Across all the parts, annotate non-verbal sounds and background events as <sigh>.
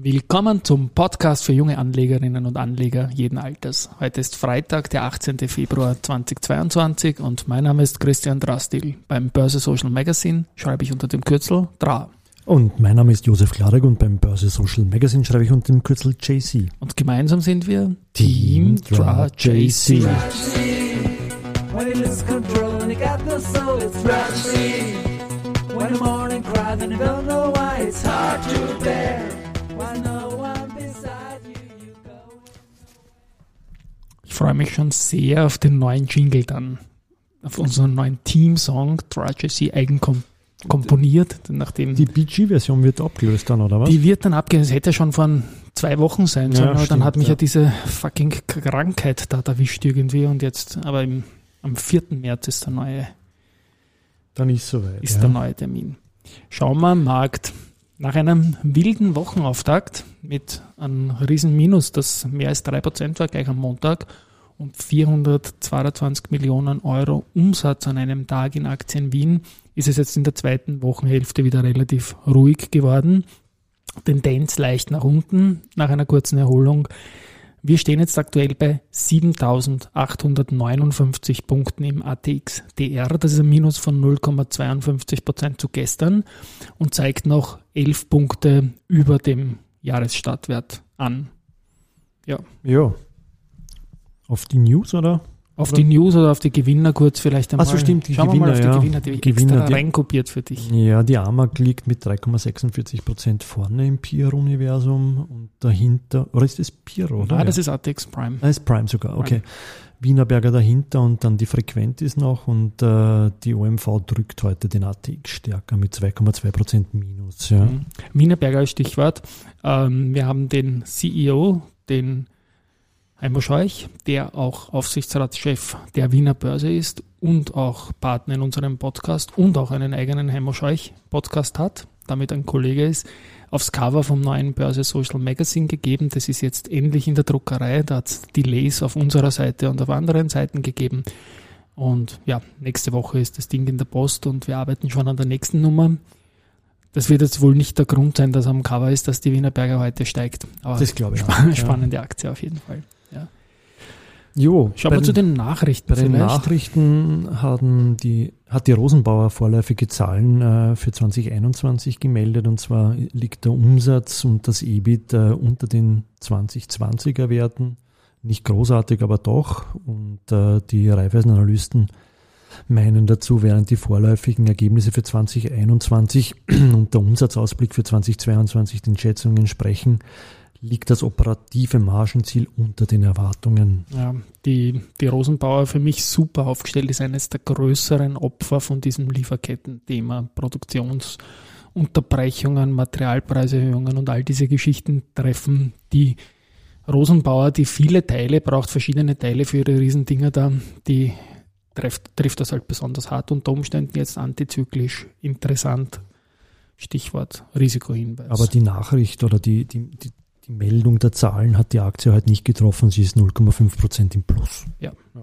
Willkommen zum Podcast für junge Anlegerinnen und Anleger jeden Alters. Heute ist Freitag, der 18. Februar 2022 und mein Name ist Christian Drastil. Beim Börse Social Magazine schreibe ich unter dem Kürzel DRA. Und mein Name ist Josef Klarek und beim Börse Social Magazine schreibe ich unter dem Kürzel JC. Und gemeinsam sind wir Team, Team DRA JC. When the morning cries and you don't know why it's hard to bear. Ich freue mich schon sehr auf den neuen Jingle dann. Auf unseren neuen Team-Song, Tragedy eigen komponiert. Nachdem die BG-Version wird abgelöst dann, oder was? Die wird dann abgelöst. Hätte schon vor zwei Wochen sein sollen, ja, aber stimmt, dann hat mich ja. ja. diese fucking Krankheit da erwischt irgendwie und jetzt, aber im, am 4. März ist der neue. Dann ist soweit. Ist ja. der neue Termin. Schauen wir am Markt. Nach einem wilden Wochenauftakt mit einem riesen Minus, das mehr als 3% war gleich am Montag und 422 Millionen Euro Umsatz an einem Tag in Aktien Wien, ist es jetzt in der zweiten Wochenhälfte wieder relativ ruhig geworden. Tendenz leicht nach unten nach einer kurzen Erholung. Wir stehen jetzt aktuell bei 7.859 Punkten im ATX DR. Das ist ein Minus von 0,52 Prozent zu gestern und zeigt noch 11 Punkte über dem Jahresstartwert an. Ja. Ja. Auf die News oder? Auf oder? die News oder auf die Gewinner kurz vielleicht einmal. Achso, stimmt, die Schauen Gewinner, wir mal auf die ja. Gewinner, die ich Gewinner, extra die, reinkopiert für dich. Ja, die AMAG liegt mit 3,46 Prozent vorne im Peer-Universum und dahinter, oder ist das Peer, oder? Ah, das ist ATX Prime. Ah, ist Prime sogar, okay. Wienerberger dahinter und dann die Frequentis noch und äh, die OMV drückt heute den ATX stärker mit 2,2 Prozent Minus. Ja. Mhm. Wienerberger als Stichwort. Ähm, wir haben den CEO, den Heimo Scheuch, der auch Aufsichtsratschef der Wiener Börse ist und auch Partner in unserem Podcast und auch einen eigenen Heimo Scheuch Podcast hat, damit ein Kollege ist, aufs Cover vom neuen Börse Social Magazine gegeben. Das ist jetzt endlich in der Druckerei. Da hat es Delays auf unserer Seite und auf anderen Seiten gegeben. Und ja, nächste Woche ist das Ding in der Post und wir arbeiten schon an der nächsten Nummer. Das wird jetzt wohl nicht der Grund sein, dass am Cover ist, dass die Wiener Berger heute steigt. Aber das glaube ich. Spann spannende Aktie auf jeden Fall. Jo, Schauen wir zu den Nachrichten. Bei den Nachrichten haben die, hat die Rosenbauer vorläufige Zahlen äh, für 2021 gemeldet und zwar liegt der Umsatz und das EBIT äh, unter den 2020er Werten. Nicht großartig, aber doch. Und äh, die Raiffeisen-Analysten meinen dazu, während die vorläufigen Ergebnisse für 2021 <clears throat> und der Umsatzausblick für 2022 den Schätzungen sprechen, liegt das operative Margenziel unter den Erwartungen. Ja, die, die Rosenbauer für mich super aufgestellt ist eines der größeren Opfer von diesem Lieferketten-Thema. Produktionsunterbrechungen, Materialpreiserhöhungen und all diese Geschichten treffen die Rosenbauer, die viele Teile braucht, verschiedene Teile für ihre Riesendinger da, die trifft, trifft das halt besonders hart unter Umständen jetzt antizyklisch interessant. Stichwort Risikohinweis. Aber die Nachricht oder die, die, die, die Meldung der Zahlen hat die Aktie heute nicht getroffen. Sie ist 0,5 Prozent im Plus. Ja. ja.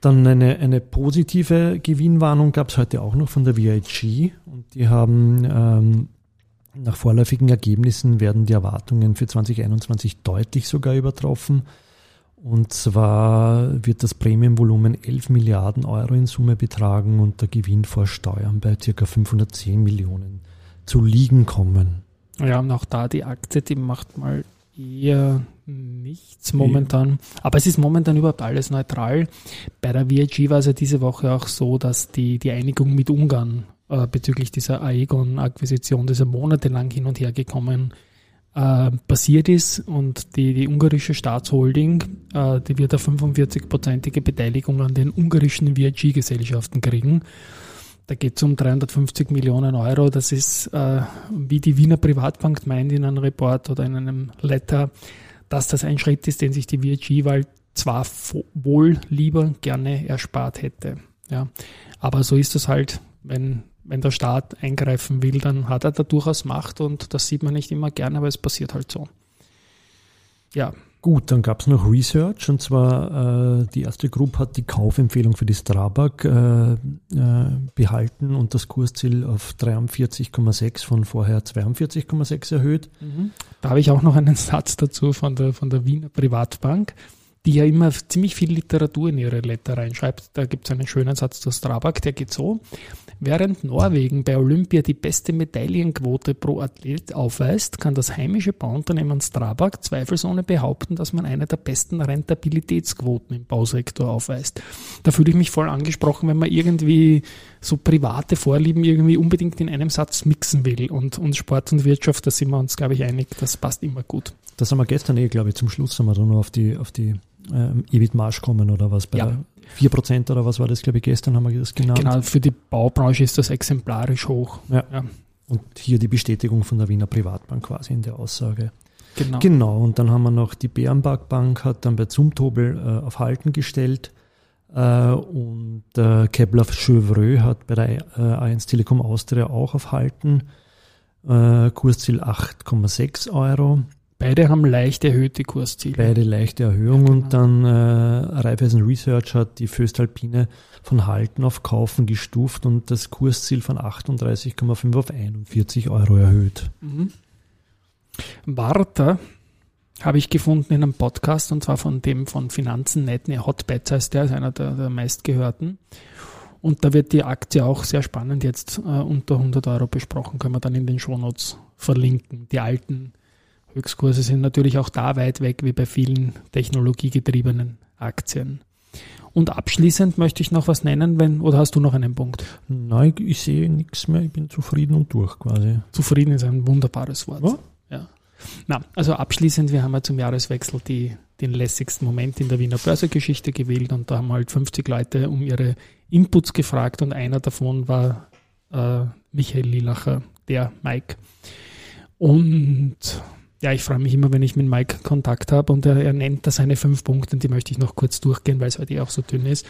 Dann eine, eine positive Gewinnwarnung gab es heute auch noch von der VIG und die haben ähm, nach vorläufigen Ergebnissen werden die Erwartungen für 2021 deutlich sogar übertroffen. Und zwar wird das Prämienvolumen 11 Milliarden Euro in Summe betragen und der Gewinn vor Steuern bei ca. 510 Millionen zu liegen kommen. Ja, und auch da die Aktie, die macht mal eher nichts momentan. Ja. Aber es ist momentan überhaupt alles neutral. Bei der VIG war es ja diese Woche auch so, dass die, die Einigung mit Ungarn äh, bezüglich dieser Aegon-Akquisition, dieser monatelang hin und her gekommen äh, passiert ist und die, die ungarische Staatsholding, äh, die wird eine 45-prozentige Beteiligung an den ungarischen VIG-Gesellschaften kriegen. Da geht es um 350 Millionen Euro. Das ist, äh, wie die Wiener Privatbank meint in einem Report oder in einem Letter, dass das ein Schritt ist, den sich die VG zwar wohl lieber gerne erspart hätte. Ja. Aber so ist es halt, wenn, wenn der Staat eingreifen will, dann hat er da durchaus Macht und das sieht man nicht immer gerne, aber es passiert halt so. Ja, Gut, dann gab es noch Research und zwar äh, die erste Gruppe hat die Kaufempfehlung für die Strabag äh, äh, behalten und das Kursziel auf 43,6 von vorher 42,6 erhöht. Mhm. Da habe ich auch noch einen Satz dazu von der, von der Wiener Privatbank die ja immer ziemlich viel Literatur in ihre Letter reinschreibt. Da gibt es einen schönen Satz zu Strabag, der geht so. Während Norwegen bei Olympia die beste Medaillenquote pro Athlet aufweist, kann das heimische Bauunternehmen Strabag zweifelsohne behaupten, dass man eine der besten Rentabilitätsquoten im Bausektor aufweist. Da fühle ich mich voll angesprochen, wenn man irgendwie so private Vorlieben irgendwie unbedingt in einem Satz mixen will. Und, und Sport und Wirtschaft, da sind wir uns, glaube ich, einig, das passt immer gut. Das haben wir gestern eh, glaube ich, zum Schluss haben wir da noch auf die, auf die ähm, EBIT-Marsch kommen oder was bei ja. 4% oder was war das, glaube ich, gestern haben wir das genannt. Genau, für die Baubranche ist das exemplarisch hoch. Ja. ja. Und hier die Bestätigung von der Wiener Privatbank quasi in der Aussage. Genau. Genau, und dann haben wir noch die Bärenberg Bank hat dann bei Zumtobel äh, auf Halten gestellt äh, und äh, Kepler Chevreux hat bei der äh, A1 Telekom Austria auch auf Halten. Äh, Kursziel 8,6 Euro. Beide haben leicht erhöhte Kursziele. Beide leichte Erhöhung genau. und dann äh, Raiffeisen Research hat die Föstalpine von Halten auf Kaufen gestuft und das Kursziel von 38,5 auf 41 Euro erhöht. Mhm. Warta habe ich gefunden in einem Podcast und zwar von dem von Finanzen.net, ne, Hotbets heißt der, ist einer der, der meistgehörten. Und da wird die Aktie auch sehr spannend jetzt äh, unter 100 Euro besprochen, können wir dann in den Shownotes verlinken. Die alten Höchstkurse sind natürlich auch da weit weg wie bei vielen technologiegetriebenen Aktien. Und abschließend möchte ich noch was nennen, wenn, oder hast du noch einen Punkt? Nein, ich sehe nichts mehr, ich bin zufrieden und durch quasi. Zufrieden ist ein wunderbares Wort. Oh? Ja. Na, also abschließend, wir haben ja zum Jahreswechsel die, den lässigsten Moment in der Wiener Börsegeschichte gewählt und da haben halt 50 Leute um ihre Inputs gefragt und einer davon war äh, Michael Lilacher, der Mike. Und ja, ich freue mich immer, wenn ich mit Mike Kontakt habe und er, er nennt da seine fünf Punkte und die möchte ich noch kurz durchgehen, weil es heute eh auch so dünn ist.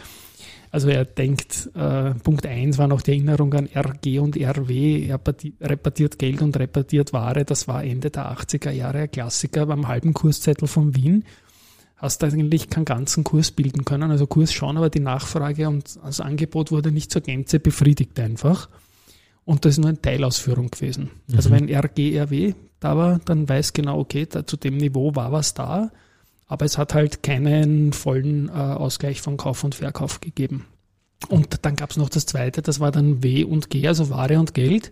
Also er denkt, äh, Punkt eins war noch die Erinnerung an RG und RW, er repartiert Geld und repartiert Ware, das war Ende der 80er Jahre ein Klassiker beim halben Kurszettel von Wien. Hast eigentlich keinen ganzen Kurs bilden können, also Kurs schon, aber die Nachfrage und das Angebot wurde nicht zur Gänze befriedigt einfach. Und das ist nur eine Teilausführung gewesen. Also mhm. Also wenn RG, RW da war, dann weiß genau, okay, da, zu dem Niveau war was da, aber es hat halt keinen vollen äh, Ausgleich von Kauf und Verkauf gegeben. Und dann gab es noch das zweite, das war dann W und G, also Ware und Geld.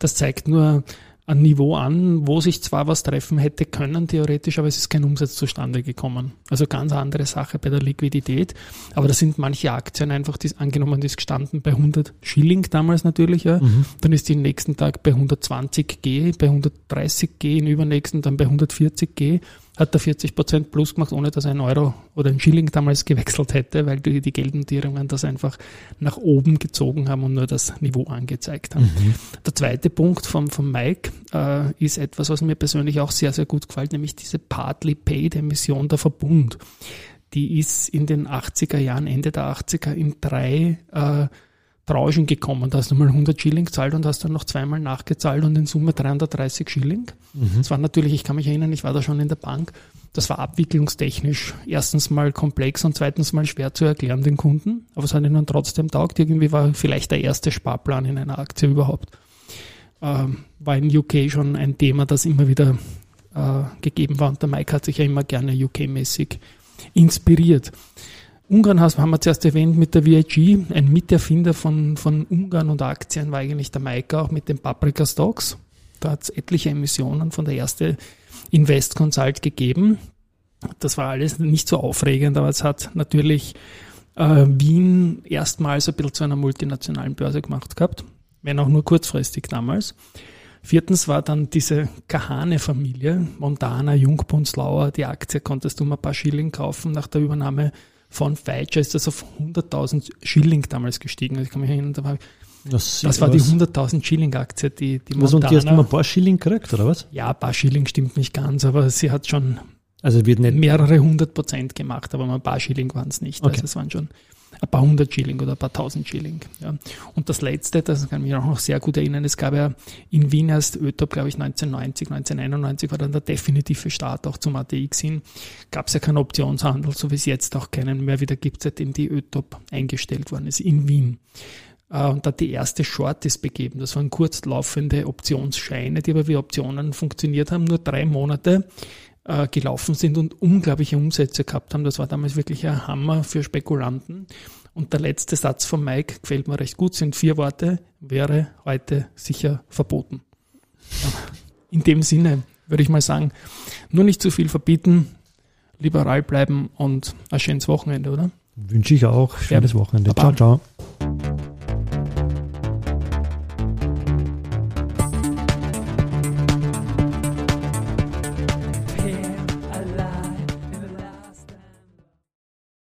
Das zeigt nur, ein Niveau an, wo sich zwar was treffen hätte können, theoretisch, aber es ist kein Umsatz zustande gekommen. Also ganz andere Sache bei der Liquidität. Aber da sind manche Aktien einfach, die angenommen, die ist gestanden bei 100 Schilling damals natürlich, ja. Mhm. Dann ist die nächsten Tag bei 120 G, bei 130 G, im übernächsten dann bei 140 G hat er 40 Prozent plus gemacht, ohne dass er ein Euro oder ein Schilling damals gewechselt hätte, weil die, die Geldnotierungen das einfach nach oben gezogen haben und nur das Niveau angezeigt haben. Mhm. Der zweite Punkt vom, vom Mike äh, ist etwas, was mir persönlich auch sehr, sehr gut gefällt, nämlich diese Partly Paid Emission der Verbund. Die ist in den 80er Jahren, Ende der 80er in drei äh, Tranchen gekommen. Da hast du mal 100 Schilling gezahlt und hast dann noch zweimal nachgezahlt und in Summe 330 Schilling. Mhm. Das war natürlich, ich kann mich erinnern, ich war da schon in der Bank. Das war abwicklungstechnisch erstens mal komplex und zweitens mal schwer zu erklären den Kunden. Aber es hat ihnen trotzdem taugt. Irgendwie war vielleicht der erste Sparplan in einer Aktie überhaupt. Ähm, war in UK schon ein Thema, das immer wieder äh, gegeben war. Und der Mike hat sich ja immer gerne UK-mäßig inspiriert. Ungarn haben wir zuerst erwähnt mit der VIG. Ein Miterfinder von, von Ungarn und Aktien war eigentlich der Maika auch mit den Paprika Stocks. Da hat es etliche Emissionen von der erste Invest Consult gegeben. Das war alles nicht so aufregend, aber es hat natürlich äh, Wien erstmals ein bisschen zu einer multinationalen Börse gemacht gehabt, wenn auch nur kurzfristig damals. Viertens war dann diese Kahane-Familie, Montana, Jungpunzlauer, die Aktie konntest du um ein paar Schilling kaufen nach der Übernahme von Pfizer ist das auf 100.000 Schilling damals gestiegen. Also ich kann mich erinnern, da war, das, das war die 100.000 Schilling-Aktie, die, die was, Und die hast du ein paar Schilling gekriegt, oder was? Ja, ein paar Schilling stimmt nicht ganz, aber sie hat schon also wird nicht mehrere hundert Prozent gemacht, aber ein paar Schilling waren es nicht. Okay. Also es waren schon ein paar hundert Schilling oder ein paar tausend Schilling. Ja. Und das letzte, das kann ich mich auch noch sehr gut erinnern, es gab ja in Wien erst ÖTOP, glaube ich, 1990, 1991 war dann der definitive Start auch zum ATX hin. Gab es ja keinen Optionshandel, so wie es jetzt auch keinen mehr wieder gibt, seitdem die ÖTOP eingestellt worden ist in Wien. Äh, und da die erste Short ist begeben. Das waren kurzlaufende Optionsscheine, die aber wie Optionen funktioniert haben, nur drei Monate äh, gelaufen sind und unglaubliche Umsätze gehabt haben. Das war damals wirklich ein Hammer für Spekulanten. Und der letzte Satz von Mike gefällt mir recht gut, sind vier Worte, wäre heute sicher verboten. In dem Sinne würde ich mal sagen, nur nicht zu viel verbieten, liberal bleiben und ein schönes Wochenende, oder? Wünsche ich auch. Schönes Wochenende. Baba. Ciao, ciao.